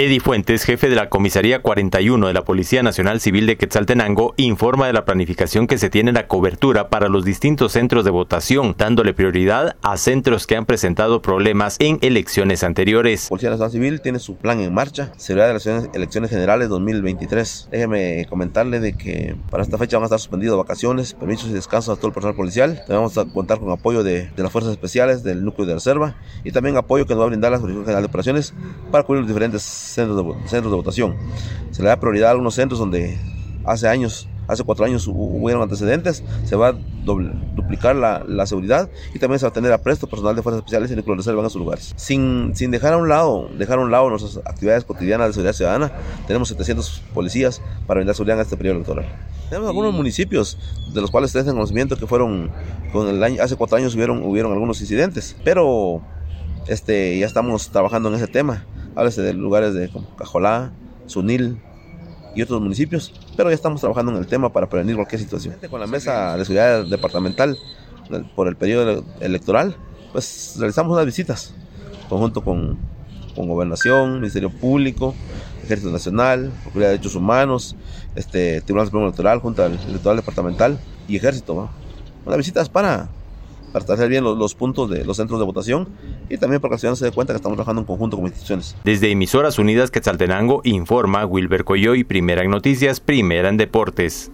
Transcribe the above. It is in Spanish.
Eddie Fuentes, jefe de la Comisaría 41 de la Policía Nacional Civil de Quetzaltenango, informa de la planificación que se tiene en la cobertura para los distintos centros de votación, dándole prioridad a centros que han presentado problemas en elecciones anteriores. Policía Nacional Civil tiene su plan en marcha, seguridad de las elecciones generales 2023. Déjeme comentarle de que para esta fecha van a estar suspendidos vacaciones, permisos y descansos a todo el personal policial. Vamos a contar con apoyo de, de las fuerzas especiales, del núcleo de reserva y también apoyo que nos va a brindar la Jurisdicción General de Operaciones para cubrir los diferentes centros de, centros de votación. Se le da prioridad a algunos centros donde hace años, hace cuatro años hubieron antecedentes, se va a doble, duplicar la, la, seguridad y también se va a tener a presto personal de fuerzas especiales y de reserva en sus lugares. Sin, sin dejar a un lado, dejar a un lado nuestras actividades cotidianas de seguridad ciudadana, tenemos 700 policías para brindar seguridad en este periodo electoral. Tenemos algunos municipios de los cuales tenemos conocimiento que fueron, con el año, hace cuatro años hubieron, hubieron algunos incidentes, pero este, ya estamos trabajando en ese tema háblese de lugares de Cajolá, Sunil y otros municipios, pero ya estamos trabajando en el tema para prevenir cualquier situación. Con la mesa de seguridad departamental por el periodo electoral, pues realizamos unas visitas, conjunto con, con Gobernación, Ministerio Público, Ejército Nacional, Procuraduría de Derechos Humanos, este, Tribunal Supremo Electoral, Junta Electoral Departamental y Ejército. ¿no? Unas visitas para para establecer bien los, puntos de los centros de votación y también para que la ciudadanía se dé cuenta que estamos trabajando en conjunto con instituciones. Desde Emisoras Unidas Quetzaltenango informa Wilber Coyoy, primera en noticias, primera en deportes.